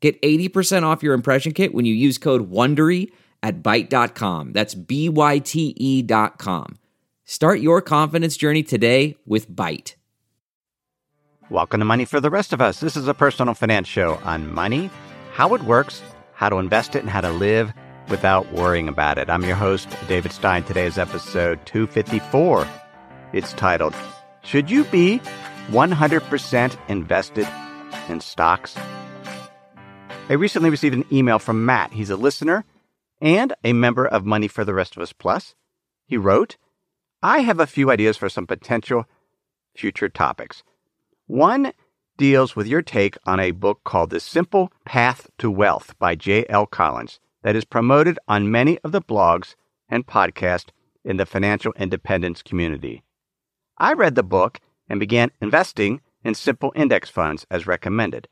Get 80% off your impression kit when you use code WONDERY at Byte.com. That's B-Y-T-E dot com. Start your confidence journey today with Byte. Welcome to Money for the Rest of Us. This is a personal finance show on money, how it works, how to invest it, and how to live without worrying about it. I'm your host, David Stein. Today's episode 254. It's titled, Should You Be 100% Invested in Stocks? I recently received an email from Matt. He's a listener and a member of Money for the Rest of Us Plus. He wrote, I have a few ideas for some potential future topics. One deals with your take on a book called The Simple Path to Wealth by J.L. Collins that is promoted on many of the blogs and podcasts in the financial independence community. I read the book and began investing in simple index funds as recommended.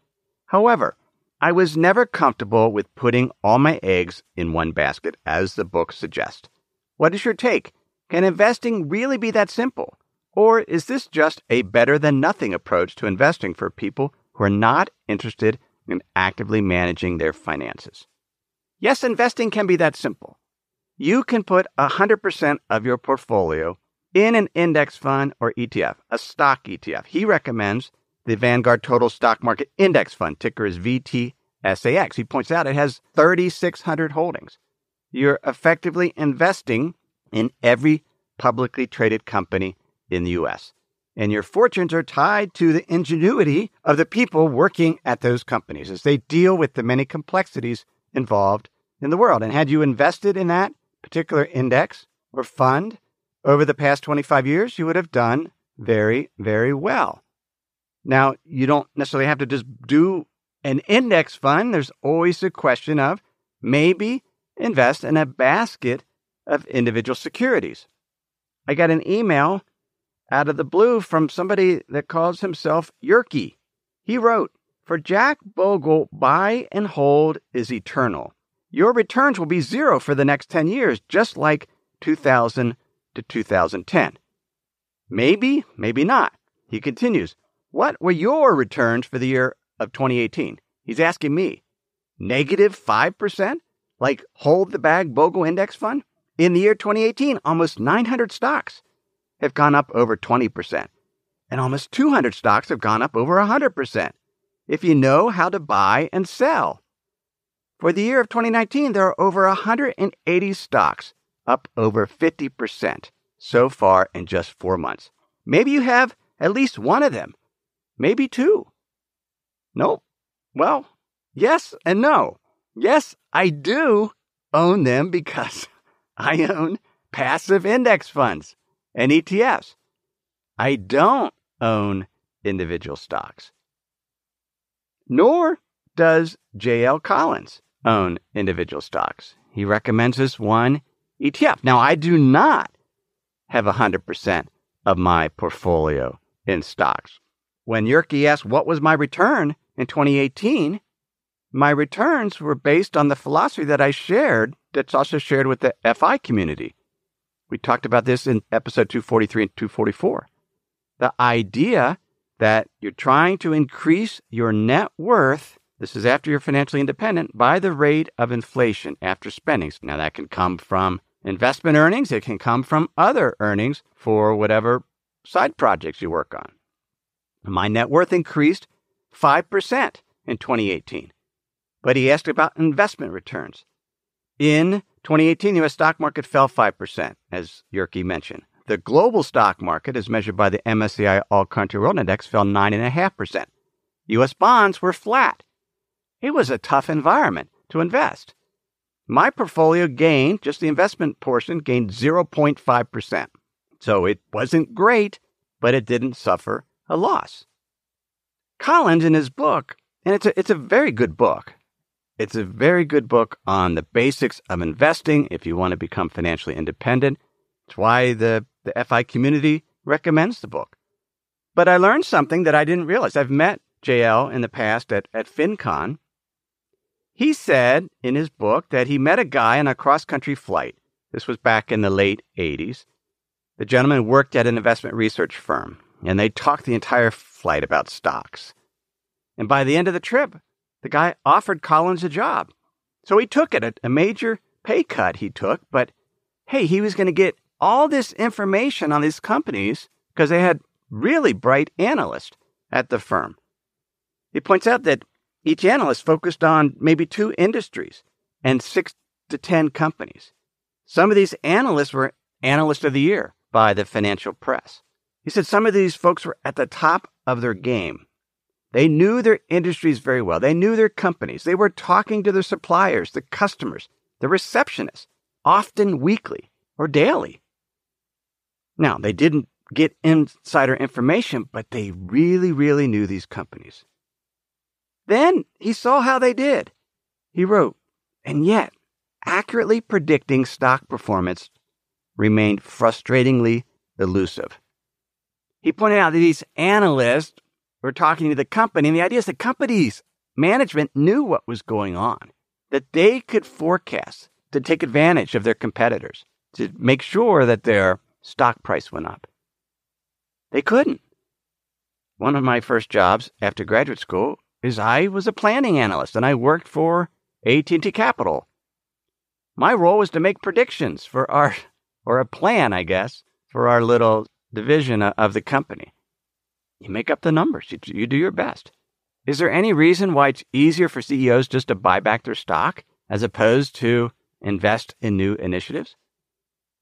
However, I was never comfortable with putting all my eggs in one basket, as the book suggests. What is your take? Can investing really be that simple? Or is this just a better than nothing approach to investing for people who are not interested in actively managing their finances? Yes, investing can be that simple. You can put 100% of your portfolio in an index fund or ETF, a stock ETF. He recommends the Vanguard Total Stock Market Index Fund, ticker is VTSAX. He points out it has 3,600 holdings. You're effectively investing in every publicly traded company in the US. And your fortunes are tied to the ingenuity of the people working at those companies as they deal with the many complexities involved in the world. And had you invested in that particular index or fund over the past 25 years, you would have done very, very well. Now, you don't necessarily have to just do an index fund. There's always a question of maybe invest in a basket of individual securities. I got an email out of the blue from somebody that calls himself Yerky. He wrote, For Jack Bogle, buy and hold is eternal. Your returns will be zero for the next 10 years, just like 2000 to 2010. Maybe, maybe not. He continues, What were your returns for the year of 2018? He's asking me. Negative 5%? Like hold the bag Bogle Index Fund? In the year 2018, almost 900 stocks have gone up over 20%, and almost 200 stocks have gone up over 100%. If you know how to buy and sell. For the year of 2019, there are over 180 stocks, up over 50% so far in just four months. Maybe you have at least one of them, maybe two. Nope. Well, yes and no. Yes, I do own them because I own passive index funds and ETFs. I don't own individual stocks. Nor does J.L. Collins own individual stocks. He recommends this one ETF. Now, I do not have 100% of my portfolio in stocks. When Yerky asked what was my return in 2018, my returns were based on the philosophy that I shared, that's also shared with the FI community. We talked about this in episode 243 and 244. The idea that you're trying to increase your net worth this is after you're financially independent by the rate of inflation after spending. Now, that can come from investment earnings, it can come from other earnings for whatever side projects you work on. My net worth increased 5% in 2018. But he asked about investment returns. In 2018, the US stock market fell 5%, as Yerky mentioned. The global stock market, as measured by the MSCI All Country World Index, fell 9.5%. US bonds were flat. It was a tough environment to invest. My portfolio gained, just the investment portion, gained 0.5%. So it wasn't great, but it didn't suffer a loss. Collins, in his book, and it's a, it's a very good book, It's a very good book on the basics of investing if you want to become financially independent. It's why the, the FI community recommends the book. But I learned something that I didn't realize. I've met JL in the past at, at FinCon. He said in his book that he met a guy on a cross country flight. This was back in the late 80s. The gentleman worked at an investment research firm, and they talked the entire flight about stocks. And by the end of the trip, the guy offered Collins a job. So he took it, a, a major pay cut he took, but hey, he was going to get all this information on these companies because they had really bright analysts at the firm. He points out that each analyst focused on maybe two industries and six to 10 companies. Some of these analysts were Analyst of the Year by the financial press. He said some of these folks were at the top of their game. They knew their industries very well. They knew their companies. They were talking to their suppliers, the customers, the receptionists, often weekly or daily. Now, they didn't get insider information, but they really, really knew these companies. Then he saw how they did. He wrote, and yet, accurately predicting stock performance remained frustratingly elusive. He pointed out that these analysts were talking to the company, and the idea is the company's management knew what was going on, that they could forecast to take advantage of their competitors, to make sure that their stock price went up. They couldn't. One of my first jobs after graduate school is I was a planning analyst and I worked for AT&T Capital. My role was to make predictions for our or a plan, I guess, for our little division of the company. You make up the numbers. You, do your best. Is there any reason why it's easier for CEOs just to buy back their stock as opposed to invest in new initiatives?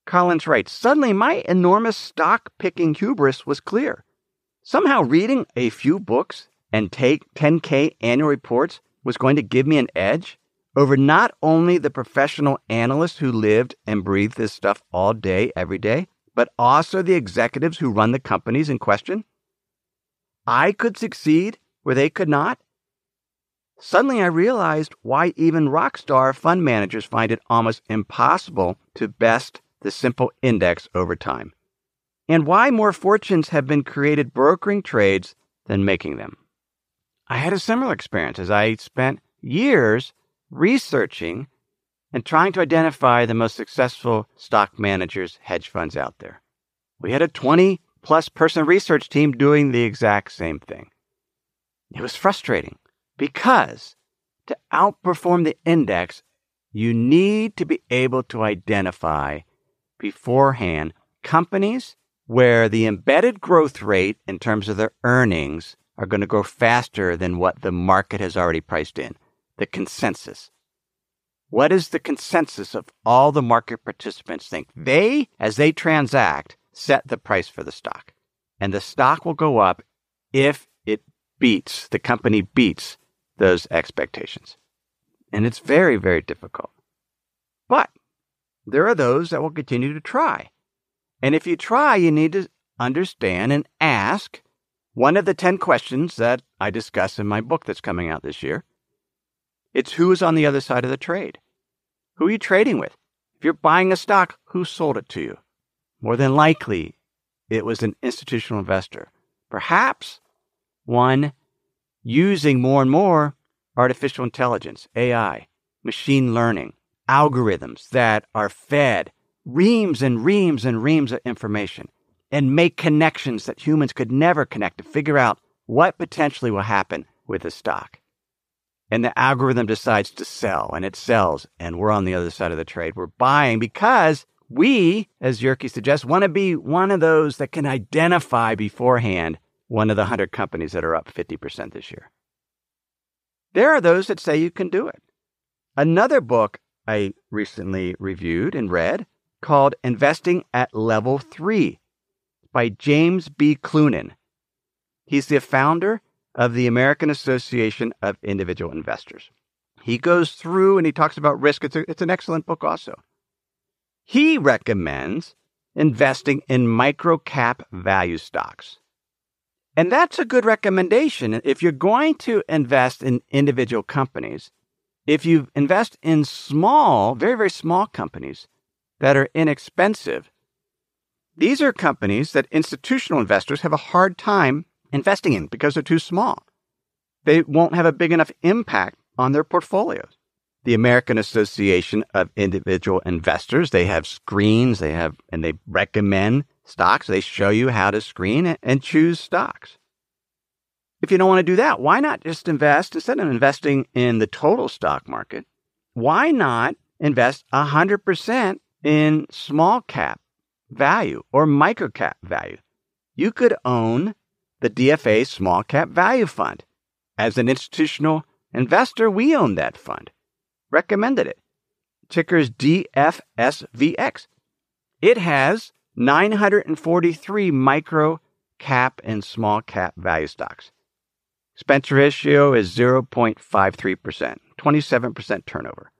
Collins writes, Suddenly my enormous stock picking hubris was clear. Somehow reading a few books and take 10K annual reports was going to give me an edge over not only the professional analysts who lived and breathed this stuff all day, every day, but also the executives who run the companies in question? I could succeed where they could not? Suddenly I realized why even rock star fund managers find it almost impossible to best the simple index over time, and why more fortunes have been created brokering trades than making them. I had a similar experience as I spent years researching and trying to identify the most successful stock managers, hedge funds out there. We had a 20 plus person research team doing the exact same thing. It was frustrating because to outperform the index, you need to be able to identify beforehand companies where the embedded growth rate in terms of their earnings are going to grow faster than what the market has already priced in. The consensus. What is the consensus of all the market participants think? They, as they transact, set the price for the stock. And the stock will go up if it beats, the company beats those expectations. And it's very, very difficult. But there are those that will continue to try. And if you try, you need to understand and ask one of the 10 questions that I discuss in my book that's coming out this year. It's who is on the other side of the trade? Who are you trading with? If you're buying a stock, who sold it to you? More than likely, it was an institutional investor. Perhaps one using more and more artificial intelligence, AI, machine learning, algorithms that are fed reams and reams and reams of information and make connections that humans could never connect to figure out what potentially will happen with a stock. And the algorithm decides to sell and it sells, and we're on the other side of the trade. We're buying because we, as Yerky suggests, want to be one of those that can identify beforehand one of the 100 companies that are up 50% this year. There are those that say you can do it. Another book I recently reviewed and read called Investing at Level 3 by James B. Cloonan. He's the founder of the American Association of Individual Investors. He goes through and he talks about risk. It's, a, it's an excellent book, also. He recommends investing in micro cap value stocks. And that's a good recommendation. If you're going to invest in individual companies, if you invest in small, very, very small companies that are inexpensive, these are companies that institutional investors have a hard time investing in because they're too small. They won't have a big enough impact on their portfolios. The American Association of Individual Investors, they have screens, they have, and they recommend stocks. They show you how to screen and choose stocks. If you don't want to do that, why not just invest instead of investing in the total stock market? Why not invest 100% in small cap value or micro cap value? You could own the DFA Small Cap Value Fund. As an institutional investor, we own that fund. Recommended it. Ticker is DFSVX. It has 943 micro cap and small cap value stocks. Expense ratio is 0.53%, 27% turnover.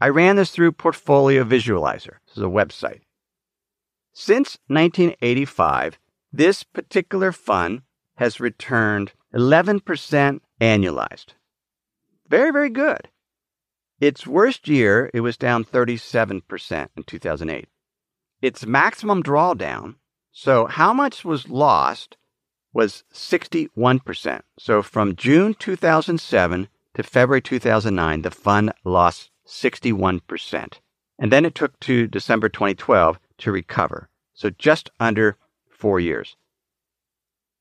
I ran this through Portfolio Visualizer. This is a website. Since 1985, this particular fund has returned 11% annualized. Very, very good. Its worst year, it was down 37% in 2008. Its maximum drawdown, so how much was lost was 61%. So from June 2007 to February 2009, the fund lost 61%. And then it took to December 2012 to recover. So just under four years.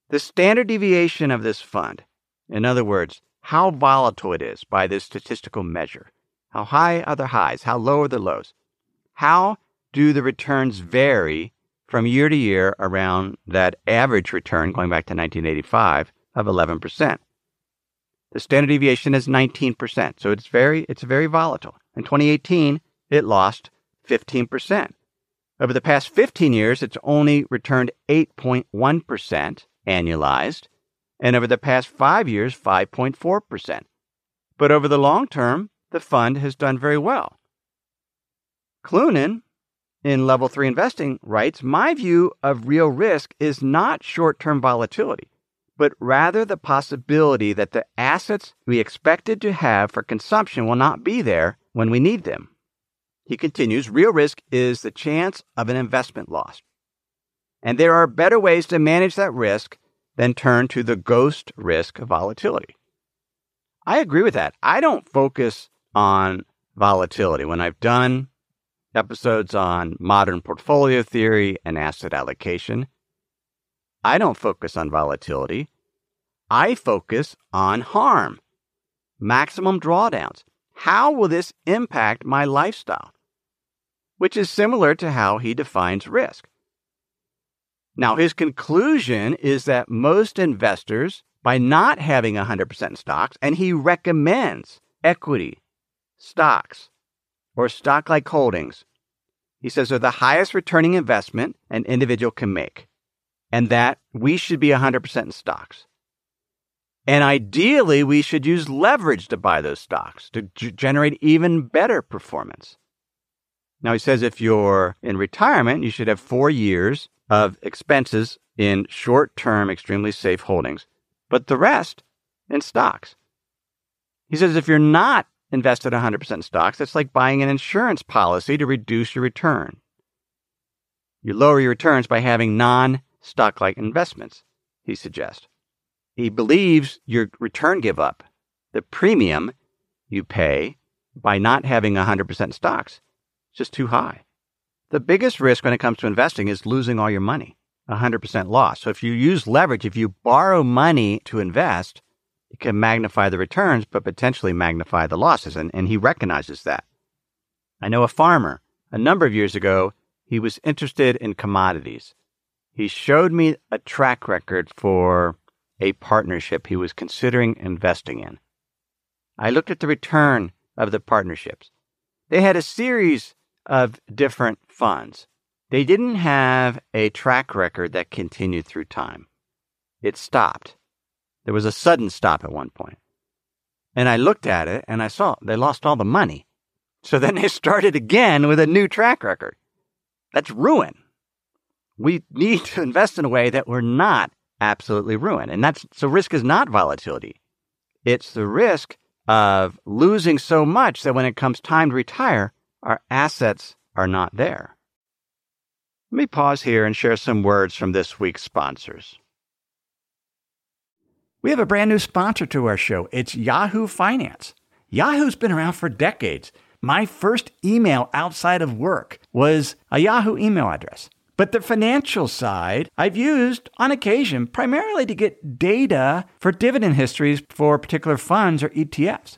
The standard deviation of this fund, in other words, how volatile it is by this statistical measure, how high are the highs, how low are the lows, how do the returns vary from year to year around that average return going back to 1985 of 11%. The standard deviation is 19%, so it's very it's very volatile. In 2018, it lost 15%. Over the past 15 years, it's only returned 8.1% annualized, and over the past 5 years, 5.4%. But over the long term, the fund has done very well. Cloonan in level three investing writes My view of real risk is not short term volatility, but rather the possibility that the assets we expected to have for consumption will not be there when we need them. He continues Real risk is the chance of an investment loss. And there are better ways to manage that risk than turn to the ghost risk of volatility. I agree with that. I don't focus on volatility. When I've done episodes on modern portfolio theory and asset allocation. I don't focus on volatility. I focus on harm, maximum drawdowns. How will this impact my lifestyle? Which is similar to how he defines risk. Now, his conclusion is that most investors, by not having 100% in stocks, and he recommends equity, stocks, or stock like holdings, he says are the highest returning investment an individual can make, and that we should be 100% in stocks. And ideally, we should use leverage to buy those stocks to g- generate even better performance. Now, he says if you're in retirement, you should have four years of expenses in short term, extremely safe holdings, but the rest in stocks. He says if you're not invested 100% in stocks, it's like buying an insurance policy to reduce your return. You lower your returns by having non stock like investments, he suggests. He believes your return give up, the premium you pay by not having 100% stocks, is just too high. The biggest risk when it comes to investing is losing all your money, 100% loss. So if you use leverage, if you borrow money to invest, it can magnify the returns, but potentially magnify the losses. And, and he recognizes that. I know a farmer a number of years ago, he was interested in commodities. He showed me a track record for a partnership he was considering investing in. I looked at the return of the partnerships. They had a series of different funds. They didn't have a track record that continued through time. It stopped. There was a sudden stop at one point. And I looked at it and I saw they lost all the money. So then they started again with a new track record. That's ruin. We need to invest in a way that we're not absolutely ruined. And that's so risk is not volatility. It's the risk of losing so much that when it comes time to retire, our assets are not there. Let me pause here and share some words from this week's sponsors. We have a brand new sponsor to our show. It's Yahoo Finance. Yahoo's been around for decades. My first email outside of work was a Yahoo email address. But the financial side, I've used on occasion primarily to get data for dividend histories for particular funds or ETFs.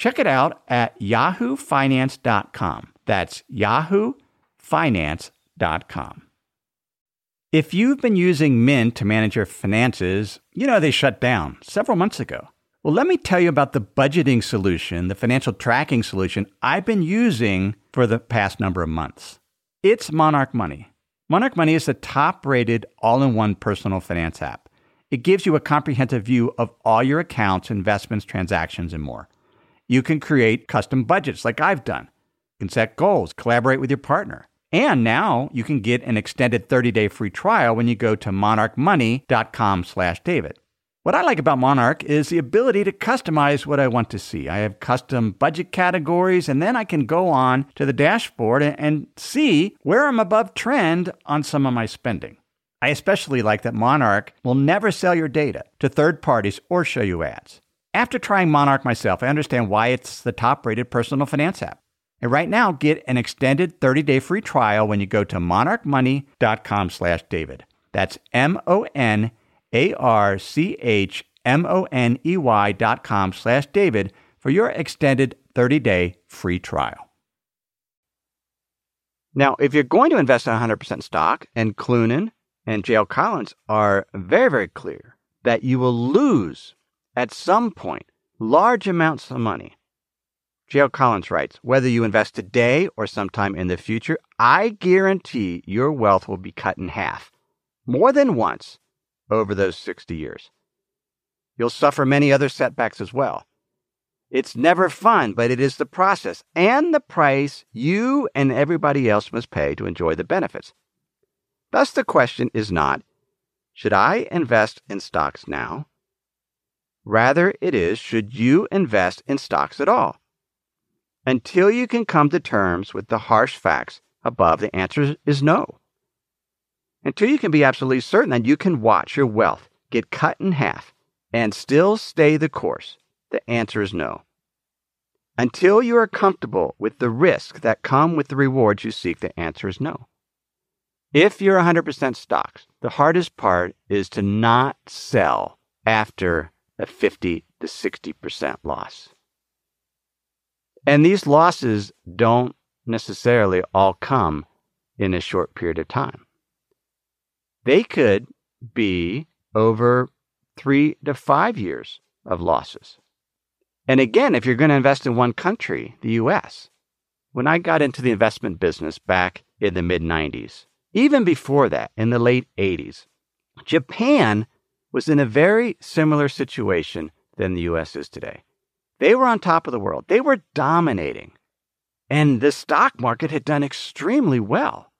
Check it out at yahoofinance.com. That's yahoofinance.com. If you've been using Mint to manage your finances, you know they shut down several months ago. Well, let me tell you about the budgeting solution, the financial tracking solution I've been using for the past number of months. It's Monarch Money. Monarch Money is the top rated all in one personal finance app. It gives you a comprehensive view of all your accounts, investments, transactions, and more. You can create custom budgets like I've done. You can set goals, collaborate with your partner. And now you can get an extended 30-day free trial when you go to monarchmoney.com/david. What I like about Monarch is the ability to customize what I want to see. I have custom budget categories, and then I can go on to the dashboard and see where I'm above trend on some of my spending. I especially like that Monarch will never sell your data to third parties or show you ads. After trying Monarch myself, I understand why it's the top rated personal finance app. And right now, get an extended 30-day free trial when you go to monarchmoney.com slash David. That's M-O-N a R C H M O N E Y dot com slash David for your extended 30 day free trial. Now, if you're going to invest in 100% stock, and Cloonan and J.L. Collins are very, very clear that you will lose at some point large amounts of money. J.L. Collins writes, whether you invest today or sometime in the future, I guarantee your wealth will be cut in half more than once over those 60 years. You'll suffer many other setbacks as well. It's never fun, but it is the process and the price you and everybody else must pay to enjoy the benefits. Thus, the question is not, should I invest in stocks now? Rather, it is, should you invest in stocks at all? Until you can come to terms with the harsh facts above, the answer is no until you can be absolutely certain that you can watch your wealth get cut in half and still stay the course? The answer is no. Until you are comfortable with the risk that come with the rewards you seek, the answer is no. If you're 100% stocks, the hardest part is to not sell after a 50 to 60% loss. And these losses don't necessarily all come in a short period of time they could be over three to five years of losses. And again, if you're going to invest in one country, the US, when I got into the investment business back in the mid 90s, even before that, in the late 80s, Japan was in a very similar situation than the US is today. They were on top of the world, they were dominating. And the stock market had done extremely well.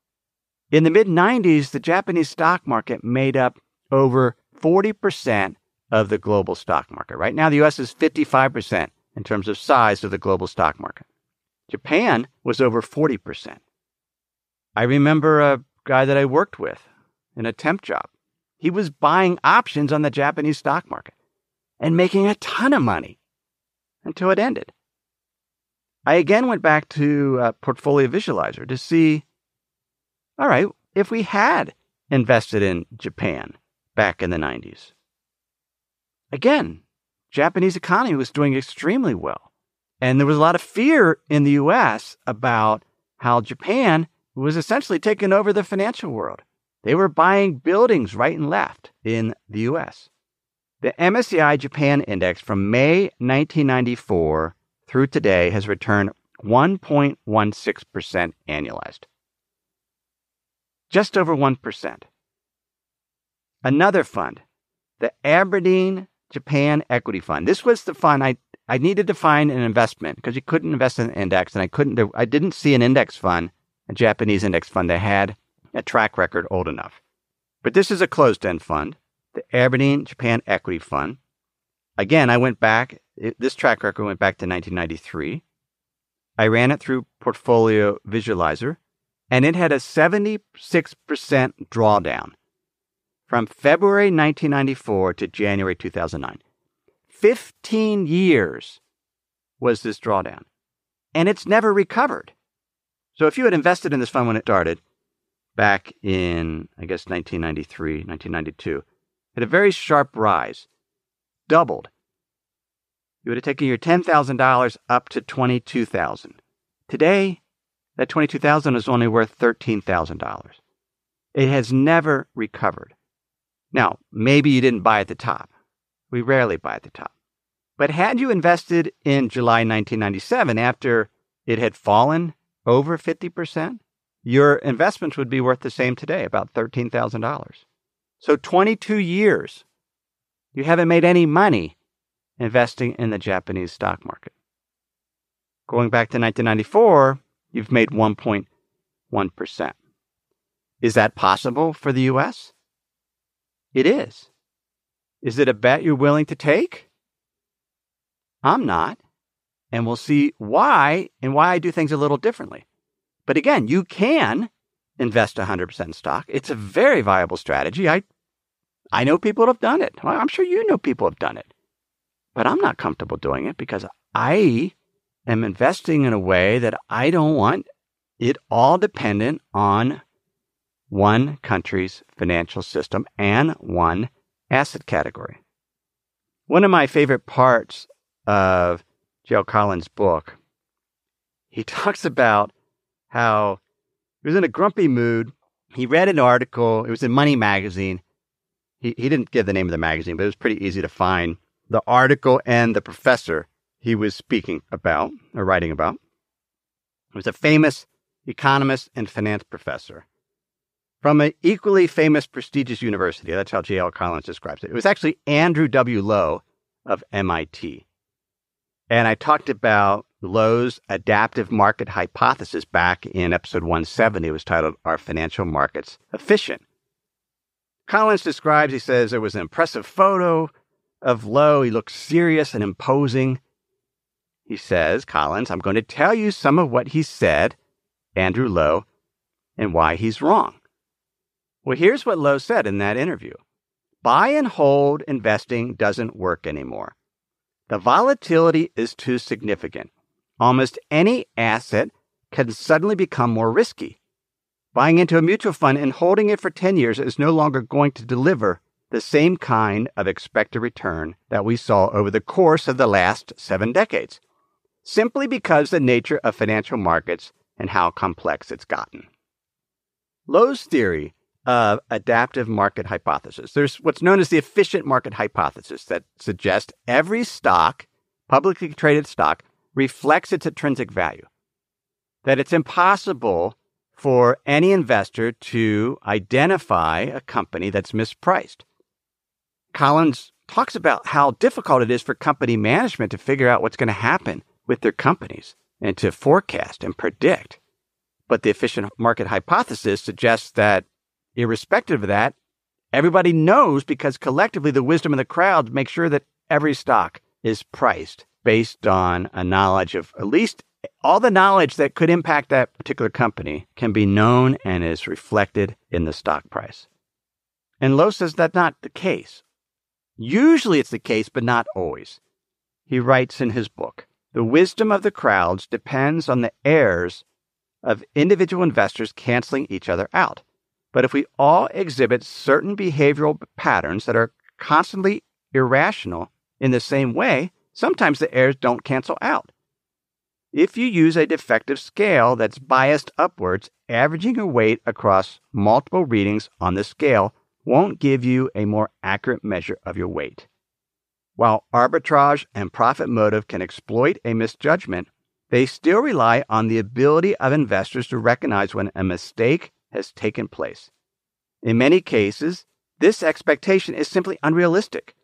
In the mid 90s, the Japanese stock market made up over 40% of the global stock market. Right now, the US is 55% in terms of size of the global stock market. Japan was over 40%. I remember a guy that I worked with in a temp job. He was buying options on the Japanese stock market and making a ton of money until it ended. I again went back to uh, Portfolio Visualizer to see all right, if we had invested in Japan back in the 90s, again, Japanese economy was doing extremely well. And there was a lot of fear in the US about how Japan was essentially taking over the financial world. They were buying buildings right and left in the US. The MSCI Japan Index from May 1994 through today has returned 1.16% annualized. Just over 1%. Another fund, the Aberdeen Japan Equity Fund. This was the fund I, I needed to find an investment because you couldn't invest in an index, and I couldn't. I didn't see an index fund, a Japanese index fund that had a track record old enough. But this is a closed-end fund, the Aberdeen Japan Equity Fund. Again, I went back. It, this track record went back to 1993. I ran it through Portfolio Visualizer, and it had a 76% drawdown from February 1994 to January 2009. 15 years was this drawdown, and it's never recovered. So if you had invested in this fund when it started back in, I guess, 1993, 1992, had a very sharp rise, doubled. You would have taken your $10,000 up to 22,000. Today, that 22,000 is only worth $13,000. It has never recovered. Now, maybe you didn't buy at the top. We rarely buy at the top. But had you invested in July 1997 after it had fallen over 50%, your investments would be worth the same today, about $13,000. So 22 years, you haven't made any money investing in the Japanese stock market. Going back to 1994, you've made 1.1%. Is that possible for the US? It is. Is it a bet you're willing to take? I'm not. And we'll see why and why I do things a little differently. But again, you can invest 100% in stock. It's a very viable strategy. I, I know people that have done it. I'm sure you know people have done it. But I'm not comfortable doing it because I am investing in a way that I don't want it all dependent on one country's financial system and one asset category. One of my favorite parts of J.L. Collins' book, he talks about how he was in a grumpy mood. He read an article, it was in Money Magazine. He, he didn't give the name of the magazine, but it was pretty easy to find the article and the professor he was speaking about or writing about. He was a famous economist and finance professor from an equally famous, prestigious university. That's how J.L. Collins describes it. It was actually Andrew W. Lo of MIT. And I talked about Lo's adaptive market hypothesis back in episode 170. It was titled Are Financial Markets Efficient? Collins describes, he says, there was an impressive photo of Lo. He looked serious and imposing. He says, Collins, I'm going to tell you some of what he said, Andrew Lo, and why he's wrong. Well, here's what Lo said in that interview Buy and hold investing doesn't work anymore. The volatility is too significant. Almost any asset can suddenly become more risky. Buying into a mutual fund and holding it for 10 years is no longer going to deliver the same kind of expected return that we saw over the course of the last seven decades, simply because the nature of financial markets and how complex it's gotten. Lo's theory of adaptive market hypothesis. There's what's known as the efficient market hypothesis that suggests every stock, publicly traded stock, reflects its intrinsic value. That it's impossible for any investor to identify a company that's mispriced. Collins talks about how difficult it is for company management to figure out what's going to happen with their companies and to forecast and predict. But the efficient market hypothesis suggests that irrespective of that, everybody knows because collectively the wisdom of the crowd makes sure that every stock is priced based on a knowledge of at least all the knowledge that could impact that particular company can be known and is reflected in the stock price. And Lo says that's not the case. Usually it's the case, but not always. He writes in his book The wisdom of the crowds depends on the errors of individual investors canceling each other out. But if we all exhibit certain behavioral patterns that are constantly irrational in the same way, sometimes the errors don't cancel out. If you use a defective scale that's biased upwards, averaging your weight across multiple readings on the scale won't give you a more accurate measure of your weight. While arbitrage and profit motive can exploit a misjudgment, they still rely on the ability of investors to recognize when a mistake has taken place. In many cases, this expectation is simply unrealistic.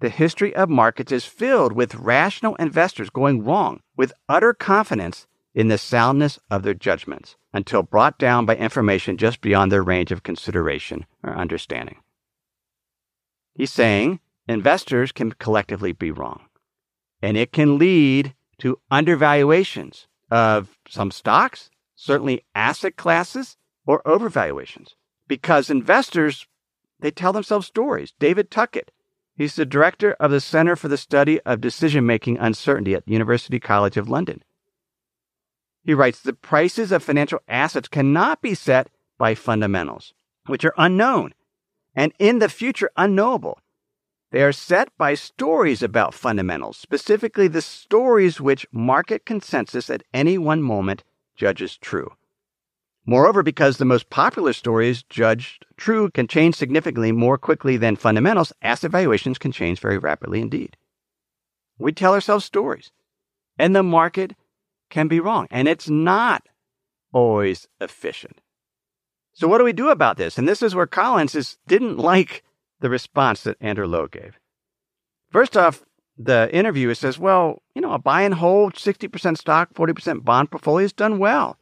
The history of markets is filled with rational investors going wrong with utter confidence in the soundness of their judgments until brought down by information just beyond their range of consideration or understanding. He's saying investors can collectively be wrong, and it can lead to undervaluations of some stocks, certainly asset classes, or overvaluations because investors they tell themselves stories. David Tuckett, he's the director of the Center for the Study of Decision Making Uncertainty at University College of London. He writes the prices of financial assets cannot be set by fundamentals, which are unknown and in the future unknowable. They are set by stories about fundamentals, specifically the stories which market consensus at any one moment judges true. Moreover, because the most popular stories judged true can change significantly more quickly than fundamentals, asset valuations can change very rapidly indeed. We tell ourselves stories, and the market can be wrong, and it's not always efficient. So, what do we do about this? And this is where Collins is, didn't like the response that Andrew Lo gave. First off, the interviewer says, well, you know, a buy and hold 60% stock, 40% bond portfolio has done well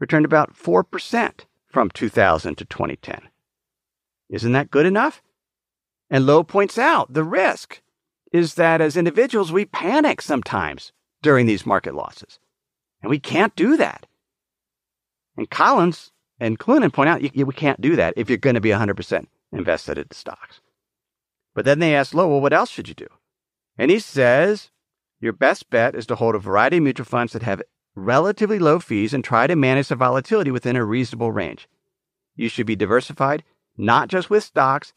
returned about 4% from 2000 to 2010. Isn't that good enough? And Lo points out the risk is that as individuals, we panic sometimes during these market losses. And we can't do that. And Collins and Cloonan point out you, you, we can't do that if you're going to be 100% invested in stocks. But then they ask Lo, well, what else should you do? And he says, your best bet is to hold a variety of mutual funds that have relatively low fees and try to manage the volatility within a reasonable range. You should be diversified, not just with stocks,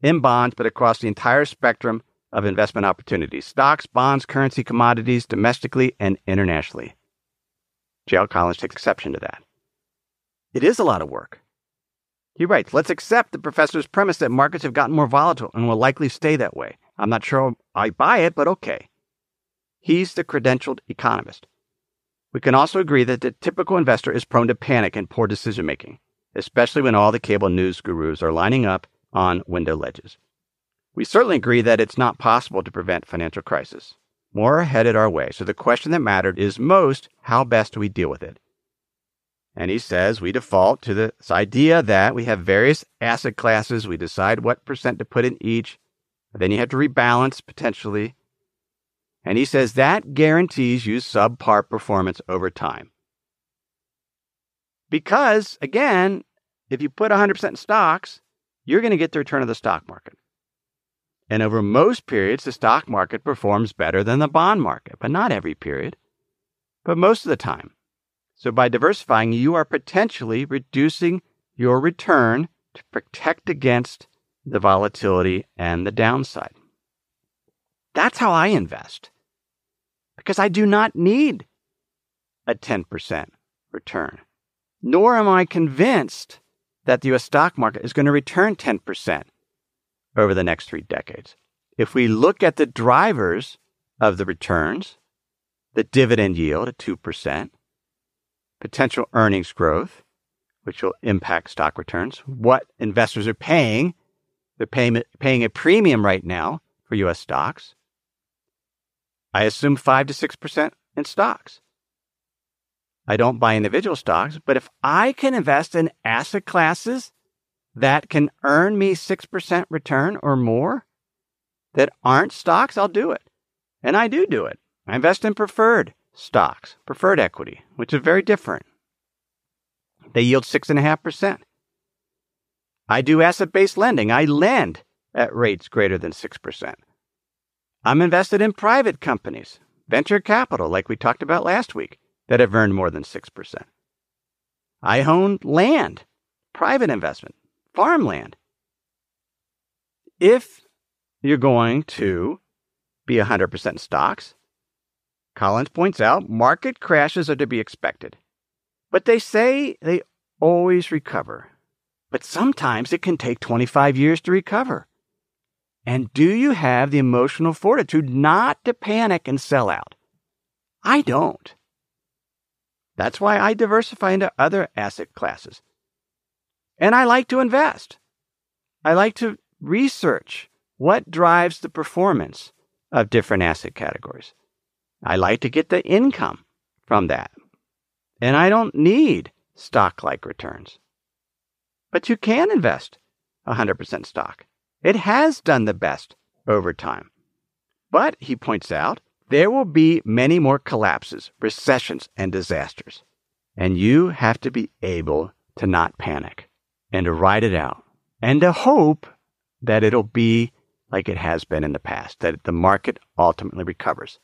in bonds, but across the entire spectrum of investment opportunities stocks, bonds, currency, commodities, domestically and internationally. J.L. Collins takes exception to that. It is a lot of work. He writes, let's accept the professor's premise that markets have gotten more volatile and will likely stay that way. I'm not sure I buy it, but okay. He's the credentialed economist. We can also agree that the typical investor is prone to panic and poor decision making, especially when all the cable news gurus are lining up on window ledges. We certainly agree that it's not possible to prevent financial crisis. More are headed our way, so the question that mattered is most how best do we deal with it? And he says we default to this idea that we have various asset classes, we decide what percent to put in each, then you have to rebalance potentially and he says that guarantees you subpar performance over time. Because, again, if you put 100% in stocks, you're going to get the return of the stock market. And over most periods, the stock market performs better than the bond market, but not every period, but most of the time. So by diversifying, you are potentially reducing your return to protect against the volatility and the downside. That's how I invest because I do not need a 10% return. Nor am I convinced that the US stock market is going to return 10% over the next three decades. If we look at the drivers of the returns, the dividend yield at 2%, potential earnings growth, which will impact stock returns, what investors are paying, they're paying, paying a premium right now for US stocks. I assume 5 to 6% in stocks. I don't buy individual stocks, but if I can invest in asset classes that can earn me 6% return or more that aren't stocks, I'll do it. And I do do it. I invest in preferred stocks, preferred equity, which is very different. They yield 6.5%. I do asset based lending. I lend at rates greater than 6%. I'm invested in private companies, venture capital, like we talked about last week, that have earned more than 6%. I own land, private investment, farmland. If you're going to be 100% stocks, Collins points out market crashes are to be expected. But they say they always recover. But sometimes it can take 25 years to recover. And do you have the emotional fortitude not to panic and sell out? I don't. That's why I diversify into other asset classes. And I like to invest. I like to research what drives the performance of different asset categories. I like to get the income from that. And I don't need stock like returns. But you can invest 100% stock. It has done the best over time. But, he points out, there will be many more collapses, recessions, and disasters. And you have to be able to not panic and to ride it out and to hope that it'll be like it has been in the past, that the market ultimately recovers.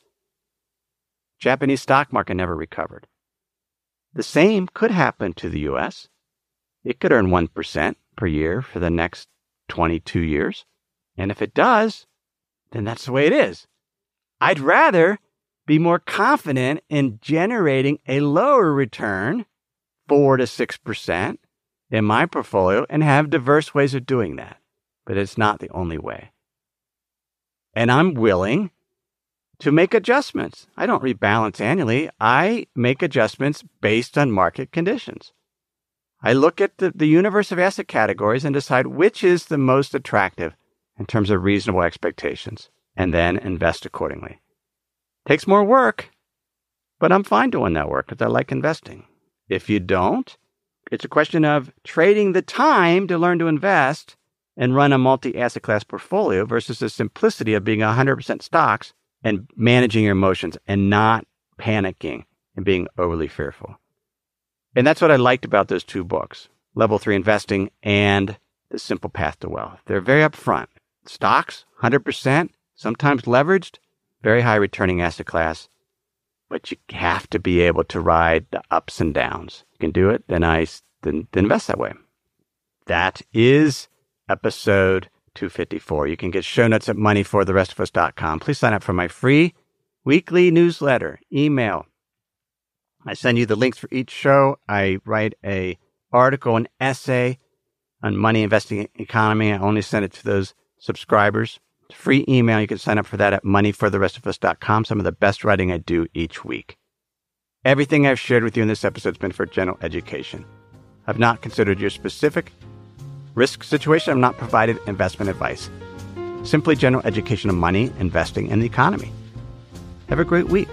Japanese stock market never recovered. The same could happen to the US. It could earn 1% per year for the next 22 years. And if it does, then that's the way it is. I'd rather be more confident in generating a lower return, 4 to 6% in my portfolio and have diverse ways of doing that. But it's not the only way. And I'm willing to make adjustments. I don't rebalance annually. I make adjustments based on market conditions. I look at the, the universe of asset categories and decide which is the most attractive in terms of reasonable expectations and then invest accordingly. Takes more work, but I'm fine doing that work because I like investing. If you don't, it's a question of trading the time to learn to invest and run a multi asset class portfolio versus the simplicity of being 100% stocks and managing your emotions and not panicking and being overly fearful. And that's what I liked about those two books Level 3 Investing and The Simple Path to Wealth. They're very upfront. Stocks, 100%, sometimes leveraged, very high returning asset class. But you have to be able to ride the ups and downs. You can do it, then I then, then invest that way. That is episode 254. You can get show notes at moneyfortherestofus.com. Please sign up for my free weekly newsletter, email. I send you the links for each show. I write a article, an essay on money investing economy. I only send it to those subscribers. It's free email. You can sign up for that at moneyfortherestofus.com. Some of the best writing I do each week. Everything I've shared with you in this episode has been for general education. I've not considered your specific risk situation. I've not provided investment advice. Simply general education of money, investing, and the economy. Have a great week.